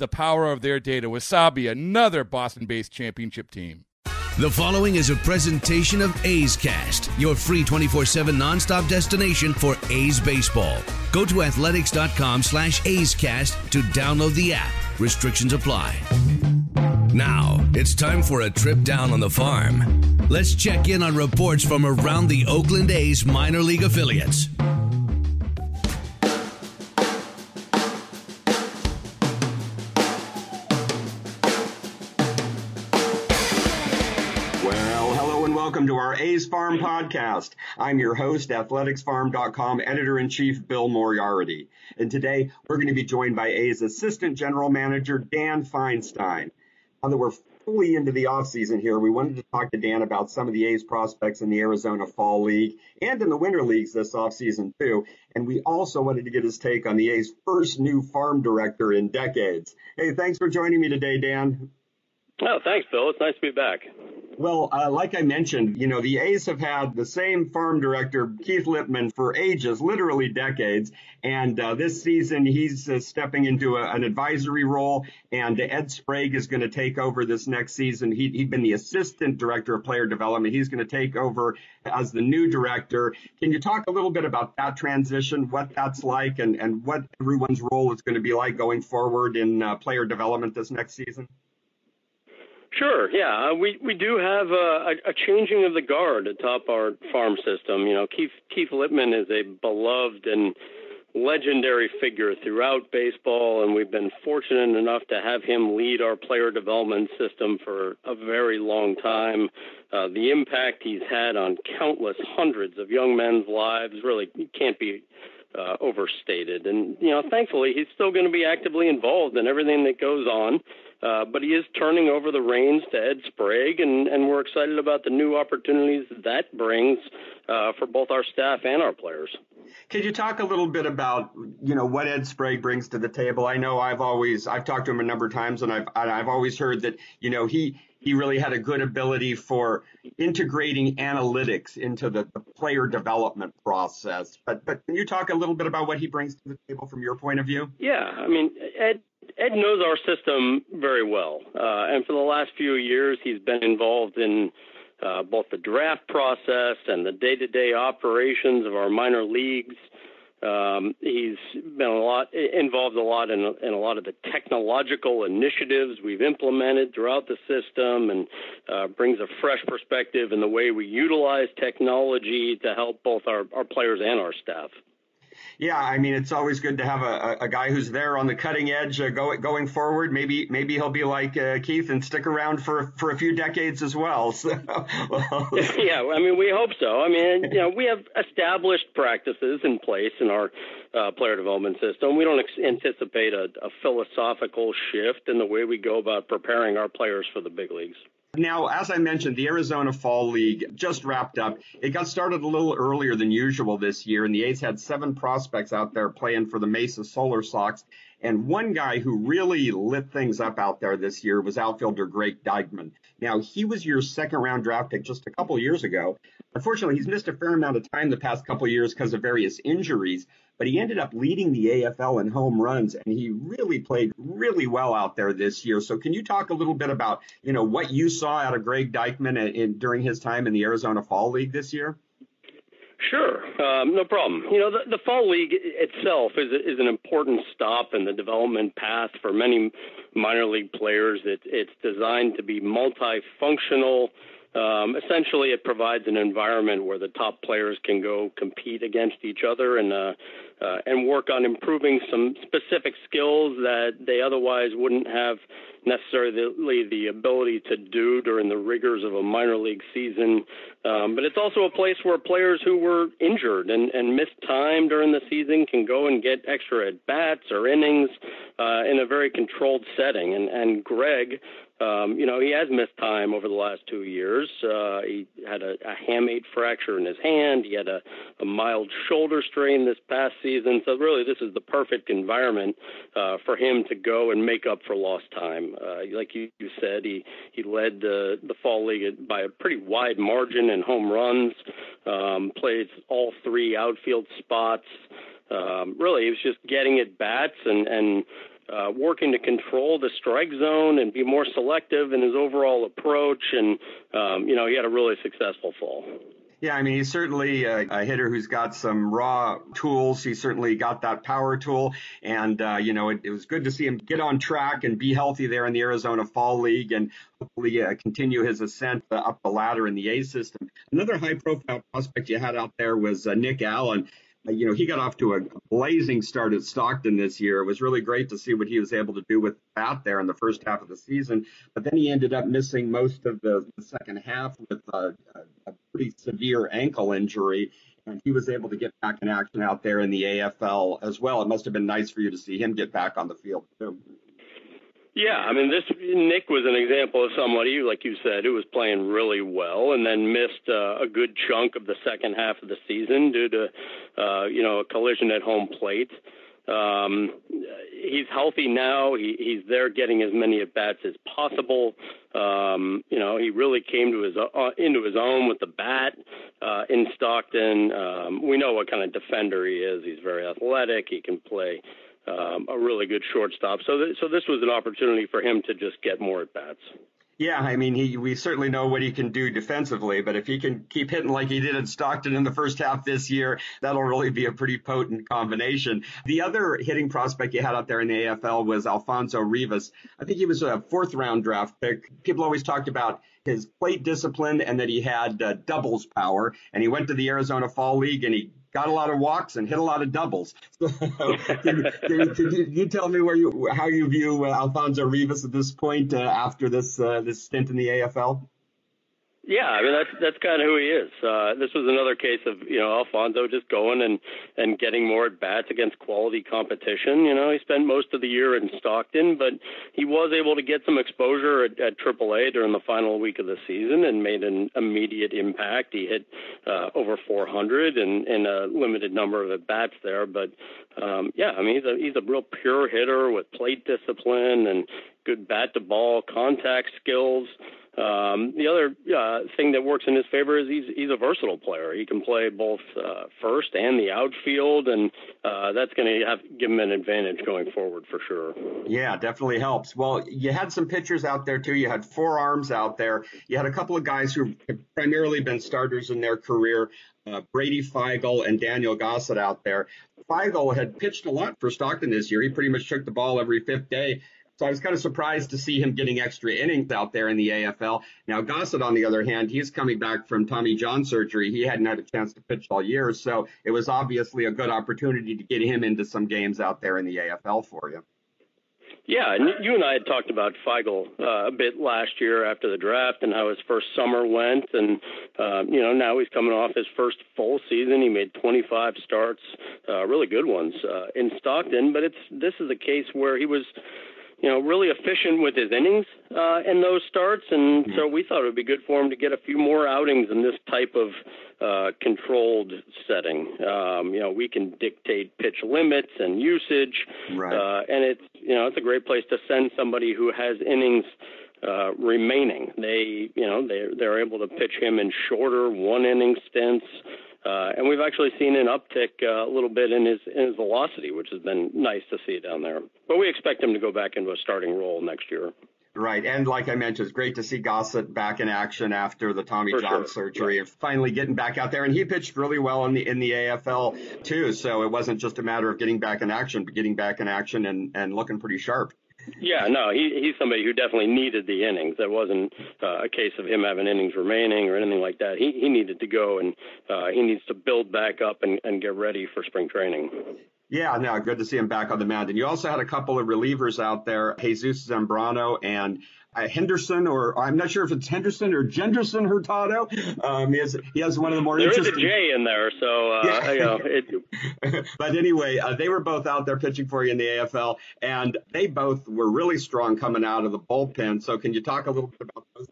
the power of their data. Wasabi, another Boston based championship team. The following is a presentation of A's Cast, your free 24-7 nonstop destination for A's baseball. Go to athletics.com slash A's Cast to download the app. Restrictions apply. Now, it's time for a trip down on the farm. Let's check in on reports from around the Oakland A's minor league affiliates. Welcome to our A's Farm podcast. I'm your host, athleticsfarm.com editor in chief Bill Moriarty. And today we're going to be joined by A's assistant general manager, Dan Feinstein. Now that we're fully into the offseason here, we wanted to talk to Dan about some of the A's prospects in the Arizona Fall League and in the Winter Leagues this offseason, too. And we also wanted to get his take on the A's first new farm director in decades. Hey, thanks for joining me today, Dan. Oh, thanks, Bill. It's nice to be back. Well, uh, like I mentioned, you know, the A's have had the same farm director, Keith Lieppman, for ages, literally decades. And uh, this season, he's uh, stepping into a, an advisory role, and Ed Sprague is going to take over this next season. He, he'd been the assistant director of player development. He's going to take over as the new director. Can you talk a little bit about that transition, what that's like, and, and what everyone's role is going to be like going forward in uh, player development this next season? Sure. Yeah, uh, we we do have a, a changing of the guard atop our farm system. You know, Keith Keith Lieppman is a beloved and legendary figure throughout baseball, and we've been fortunate enough to have him lead our player development system for a very long time. Uh, the impact he's had on countless hundreds of young men's lives really can't be uh, overstated. And you know, thankfully, he's still going to be actively involved in everything that goes on. Uh, but he is turning over the reins to Ed Sprague, and, and we're excited about the new opportunities that brings uh, for both our staff and our players. Could you talk a little bit about you know what Ed Sprague brings to the table? I know I've always I've talked to him a number of times, and I've I've always heard that you know he he really had a good ability for integrating analytics into the, the player development process. But but can you talk a little bit about what he brings to the table from your point of view? Yeah, I mean Ed Ed knows our system very well, uh, and for the last few years, he's been involved in uh, both the draft process and the day-to-day operations of our minor leagues. Um, he's been a lot involved a lot in, in a lot of the technological initiatives we've implemented throughout the system, and uh, brings a fresh perspective in the way we utilize technology to help both our, our players and our staff. Yeah, I mean it's always good to have a, a guy who's there on the cutting edge uh, go, going forward. Maybe maybe he'll be like uh, Keith and stick around for for a few decades as well. So, well. yeah, I mean we hope so. I mean you know we have established practices in place in our uh, player development system. We don't ex- anticipate a, a philosophical shift in the way we go about preparing our players for the big leagues. Now, as I mentioned, the Arizona Fall League just wrapped up. It got started a little earlier than usual this year, and the A's had seven prospects out there playing for the Mesa Solar Sox. And one guy who really lit things up out there this year was outfielder Greg Deichmann. Now, he was your second round draft pick just a couple years ago. Unfortunately, he's missed a fair amount of time the past couple years because of various injuries, but he ended up leading the AFL in home runs and he really played really well out there this year. So can you talk a little bit about, you know, what you saw out of Greg Deichmann in, uh, in during his time in the Arizona Fall League this year? Sure, um, no problem. You know, the, the fall league itself is is an important stop in the development path for many minor league players. It, it's designed to be multifunctional. Um, essentially, it provides an environment where the top players can go compete against each other and uh, uh, and work on improving some specific skills that they otherwise wouldn't have necessarily the ability to do during the rigors of a minor league season. Um, but it's also a place where players who were injured and, and missed time during the season can go and get extra at bats or innings uh, in a very controlled setting. And, and Greg um, you know, he has missed time over the last two years. Uh, he had a, a hamate fracture in his hand. He had a, a mild shoulder strain this past season. So really, this is the perfect environment uh, for him to go and make up for lost time. Uh, like you, you said, he he led the the fall league by a pretty wide margin in home runs. Um, played all three outfield spots. Um, really, he was just getting at bats and and uh, working to control the strike zone and be more selective in his overall approach. And, um, you know, he had a really successful fall. Yeah, I mean, he's certainly a, a, hitter who's got some raw tools. He certainly got that power tool. And, uh, you know, it, it, was good to see him get on track and be healthy there in the Arizona Fall League and hopefully uh, continue his ascent uh, up the ladder in the A system. Another high profile prospect you had out there was uh, Nick Allen Uh, you know, he got off to a blazing start at Stockton this year. It was really great to see what he was able to do with bat there in the first half of the season. But then he ended up missing most of the, the second half with a, a, pretty severe ankle injury. And he was able to get back in action out there in the AFL as well. It must have been nice for you to see him get back on the field too. Yeah, I mean, this Nick was an example of somebody, like you said, who was playing really well and then missed uh, a good chunk of the second half of the season due to, uh, you know, a collision at home plate. Um, he's healthy now. He, he's there getting as many at bats as possible. Um, you know, he really came to his uh, into his own with the bat uh, in Stockton. Um, we know what kind of defender he is. He's very athletic. He can play um, a really good shortstop. So, th- so this was an opportunity for him to just get more at bats. Yeah, I mean, he, we certainly know what he can do defensively, but if he can keep hitting like he did at Stockton in the first half this year, that'll really be a pretty potent combination. The other hitting prospect you had out there in the AFL was Alfonso Rivas. I think he was a fourth round draft pick. People always talked about his plate discipline and that he had uh, doubles power. And he went to the Arizona Fall League and he got a lot of walks and hit a lot of doubles. can, can, can, you tell me where you how you view uh, Alfonso Rivas at this point uh, after this uh, this stint in the AFL? Yeah, I mean that's that's kind of who he is. Uh, this was another case of you know Alfonso just going and and getting more at bats against quality competition. You know, he spent most of the year in Stockton, but he was able to get some exposure at, at AAA during the final week of the season and made an immediate impact. He hit uh, over 400 and in a limited number of at bats there, but um, yeah, I mean he's a he's a real pure hitter with plate discipline and good bat to ball contact skills. Um, the other uh, thing that works in his favor is he's he's a versatile player. He can play both uh, first and the outfield, and uh, that's going to give him an advantage going forward for sure. Yeah, definitely helps. Well, you had some pitchers out there too. You had four arms out there. You had a couple of guys who have primarily been starters in their career. Uh, Brady Feigl and Daniel Gossett out there. Feigl had pitched a lot for Stockton this year. He pretty much took the ball every fifth day. So I was kind of surprised to see him getting extra innings out there in the AFL. Now Gossett, on the other hand, he's coming back from Tommy John surgery. He hadn't had a chance to pitch all year, so it was obviously a good opportunity to get him into some games out there in the AFL for you. Yeah, and you and I had talked about Feigl uh, a bit last year after the draft and how his first summer went, and uh, you know now he's coming off his first full season. He made 25 starts, uh, really good ones uh, in Stockton. But it's this is a case where he was you know, really efficient with his innings uh, in those starts, and mm-hmm. so we thought it would be good for him to get a few more outings in this type of uh, controlled setting. Um, you know, we can dictate pitch limits and usage, right. uh, and it's you know it's a great place to send somebody who has innings uh, remaining. They you know they they're able to pitch him in shorter one inning stints. Uh, and we've actually seen an uptick uh, a little bit in his in his velocity, which has been nice to see down there. But we expect him to go back into a starting role next year. Right. And like I mentioned, it's great to see Gossett back in action after the Tommy For John sure. surgery Yeah. and finally getting back out there. And he pitched really well in the in the AFL too. So it wasn't just a matter of getting back in action, but getting back in action and, and looking pretty sharp. Yeah, no, he he's somebody who definitely needed the innings. That wasn't uh, a case of him having innings remaining or anything like that. He he needed to go and uh, he needs to build back up and, and get ready for spring training. Yeah, no, good to see him back on the mound. And you also had a couple of relievers out there, Jesus Zambrano and uh, Henderson, or I'm not sure if it's Henderson or Jenderson Hurtado. Um, he has he has one of the more interesting. There is a. J in there, so uh, Yeah. you know it, but anyway, uh, they were both out there pitching for you in the AFL, and they both were really strong coming out of the bullpen. So, can you talk a little bit about those?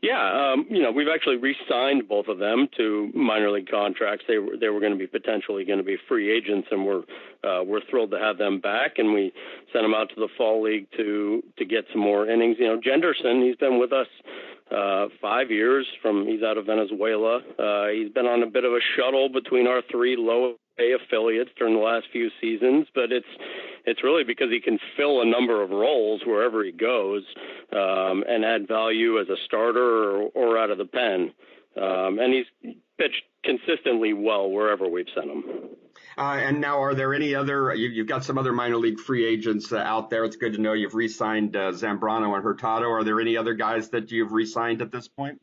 Yeah, um, you know, we've actually re-signed both of them to minor league contracts. They were they were going to be potentially going to be free agents, and we're uh, we're thrilled to have them back. And we sent them out to the fall league to to get some more innings. You know, Jenderson, he's been with us uh, five years. From he's out of Venezuela. Uh, he's been on a bit of a shuttle between our three low A affiliates during the last few seasons, but it's it's really because he can fill a number of roles wherever he goes um, and add value as a starter or, or out of the pen. Um, and he's pitched consistently well wherever we've sent him. Uh, and now, are there any other? You, you've got some other minor league free agents uh, out there. It's good to know you've re-signed uh, Zambrano and Hurtado. Are there any other guys that you've re-signed at this point?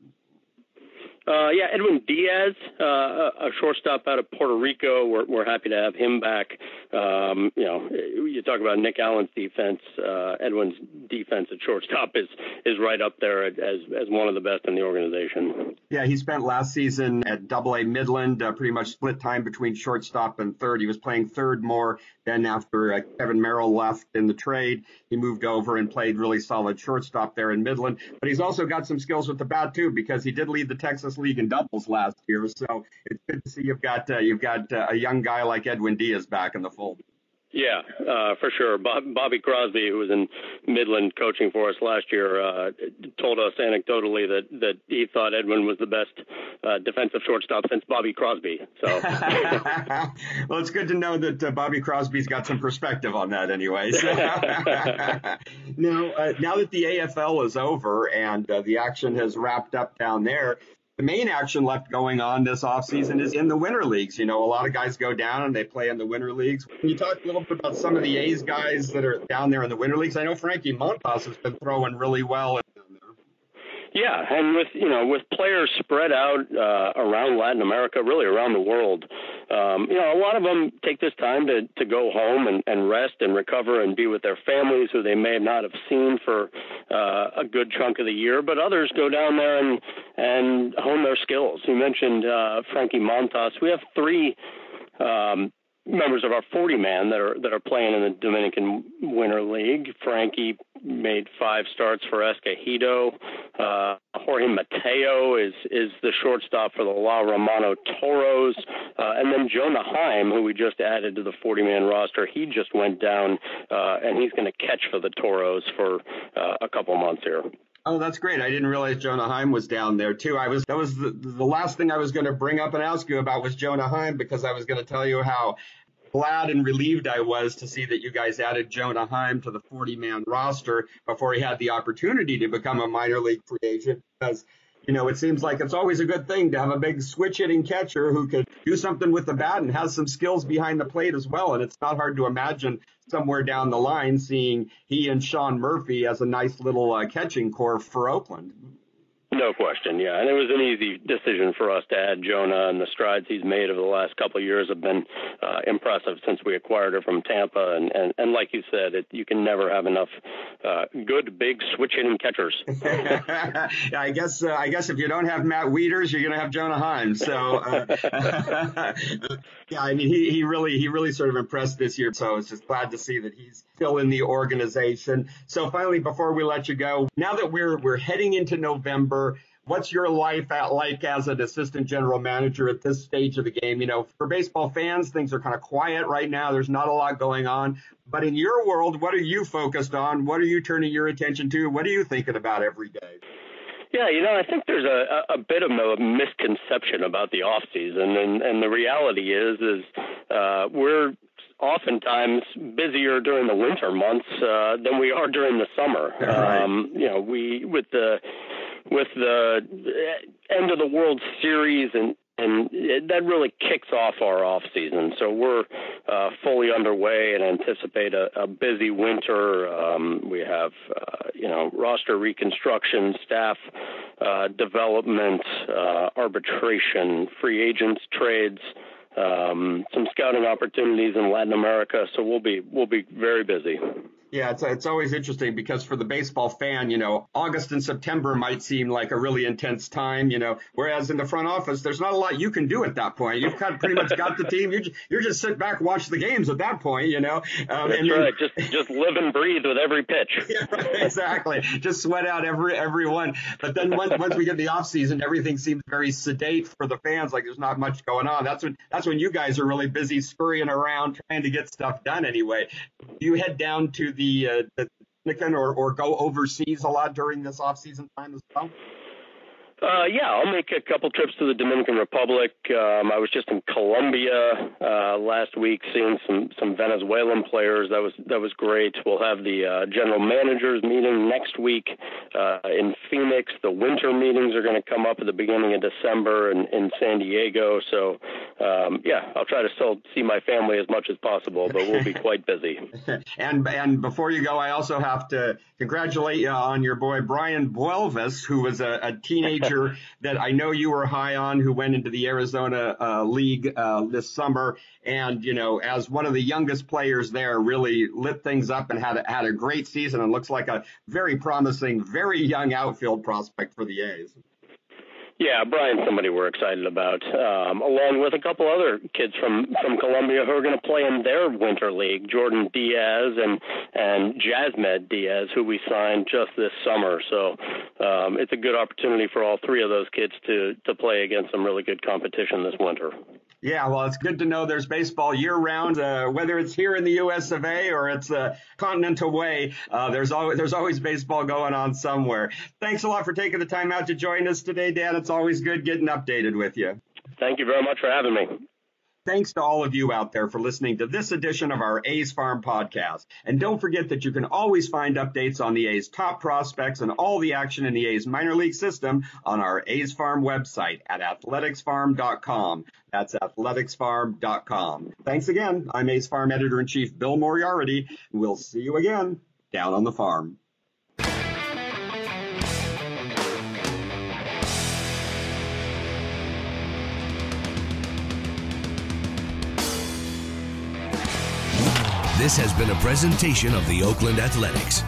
Uh, yeah, Edwin Diaz, uh, a shortstop out of Puerto Rico. We're, we're happy to have him back. Um, you know, you talk about Nick Allen's defense. Uh, Edwin's defense at shortstop is is right up there as as one of the best in the organization. Yeah, he spent last season at Double A Midland, uh, pretty much split time between shortstop and third. He was playing third more. Then after uh, Kevin Merrell left in the trade, he moved over and played really solid shortstop there in Midland. But he's also got some skills with the bat too, because he did lead the Texas League in doubles last year. So it's good to see you've got uh, you've got uh, a young guy like Edwin Diaz back in the fold. Yeah, uh, for sure. Bob, Bobby Crosby, who was in Midland coaching for us last year, uh, told us anecdotally that that he thought Edwin was the best uh, defensive shortstop since Bobby Crosby. So. well, it's good to know that uh, Bobby Crosby's got some perspective on that, anyways. now, uh, now that the AFL is over and uh, the action has wrapped up down there, the main action left going on this offseason is in the winter leagues. You know, a lot of guys go down and they play in the winter leagues. Can you talk a little bit about some of the A's guys that are down there in the winter leagues? I know Frankie Montas has been throwing really well. Yeah, and with you know with players spread out uh, around Latin America, really around the world, um, you know a lot of them take this time to to go home and, and rest and recover and be with their families who they may not have seen for uh, a good chunk of the year. But others go down there and and hone their skills. You mentioned uh, Frankie Montas. We have three. Um, members of our 40 man that are that are playing in the Dominican Winter League. Frankie made five starts for Escogido. Uh, Jorge Mateo is is the shortstop for the La Romana Toros, uh, and then Jonah Heim, who we just added to the 40 man roster. He just went down, uh, and he's going to catch for the Toros for uh, a couple months here. Oh, that's great. I didn't realize Jonah Heim was down there too. I was that was the, the last thing I was going to bring up and ask you about was Jonah Heim because I was going to tell you how glad and relieved I was to see that you guys added Jonah Heim to the 40 man roster before he had the opportunity to become a minor league free agent because you know, it seems like it's always a good thing to have a big switch hitting catcher who could do something with the bat and has some skills behind the plate as well. And it's not hard to imagine somewhere down the line seeing he and Sean Murphy as a nice little uh, catching core for Oakland. No question, yeah, and it was an easy decision for us to add Jonah, and the strides he's made over the last couple of years have been uh, impressive since we acquired her from Tampa. And and, and like you said, it, you can never have enough uh, good big switch hitting catchers. I guess uh, I guess if you don't have Matt Wieters, you're going to have Jonah Heim. So uh, yeah, I mean he, he really he really sort of impressed this year. So it's just glad to see that he's still in the organization. So finally, before we let you go, now that we're we're heading into November. What's your life at like as an assistant general manager at this stage of the game? You know, for baseball fans, things are kind of quiet right now. There's not a lot going on. But in your world, what are you focused on? What are you turning your attention to? What are you thinking about every day? Yeah, you know, I think there's a, a bit of a misconception about the off season, and and the reality is is uh, we're oftentimes busier during the winter months uh, than we are during the summer. Right. Um, you know, we with the with the end of the World Series and and that really kicks off our off season. So we're uh, fully underway and anticipate a, a busy winter. Um, we have uh, you know roster reconstruction, staff uh, development, uh, arbitration, free agents trades. Um, some scouting opportunities in Latin America, so we'll be we'll be very busy. Yeah, it's it's always interesting because for the baseball fan, you know, August and September might seem like a really intense time, you know, whereas in the front office, there's not a lot you can do at that point. You've kind of pretty much got the team. You're just, you're just sit back, watch the games at that point, you know. Um, That's and right. just just live and breathe with every pitch. Yeah, right, exactly. Just sweat out every every one. But then once once we get the off season, everything seems very sedate for the fans. Like there's not much going on. That's when that's when you guys are really busy scurrying around trying to get stuff done. Anyway, you head down to the the, uh, the or, or go overseas a lot during this off season time as well? Uh, yeah, I'll make a couple trips to the Dominican Republic. Um, I was just in Colombia uh, last week, seeing some some Venezuelan players. That was that was great. We'll have the uh, general managers meeting next week uh, in Phoenix. The winter meetings are going to come up at the beginning of December in, in San Diego. So, um, yeah, I'll try to still see my family as much as possible, but we'll be quite busy. and and before you go, I also have to congratulate you on your boy Brayan Buelvas, who was a, a that I know you were high on, who went into the Arizona uh, League uh, this summer, and you know, as one of the youngest players there, really lit things up and had a, had a great season, and looks like a very promising, very young outfield prospect for the A's. Yeah, Brayan's somebody we're excited about, um, along with a couple other kids from from Colombia who are going to play in their winter league. Jordan Diaz and and Jasmed Diaz, who we signed just this summer. So um, it's a good opportunity for all three of those kids to to play against some really good competition this winter. Yeah, well, it's good to know there's baseball year round, uh, whether it's here in the U.S. of A. or it's a continent away. Uh, there's always there's always baseball going on somewhere. Thanks a lot for taking the time out to join us today, Dan. It's always good getting updated with you. Thank you very much for having me. Thanks to all of you out there for listening to this edition of our A's Farm podcast. And don't forget that you can always find updates on the A's top prospects and all the action in the A's minor league system on our A's Farm website at athleticsfarm.com. That's athleticsfarm.com. Thanks again. I'm A's Farm editor in chief Bill Moriarty. We'll see you again down on the farm. This has been a presentation of the Oakland Athletics.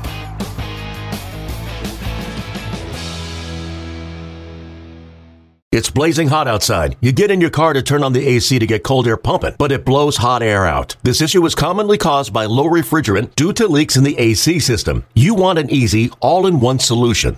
It's blazing hot outside. You get in your car to turn on the AC to get cold air pumping, but it blows hot air out. This issue is commonly caused by low refrigerant due to leaks in the AC system. You want an easy, all in one solution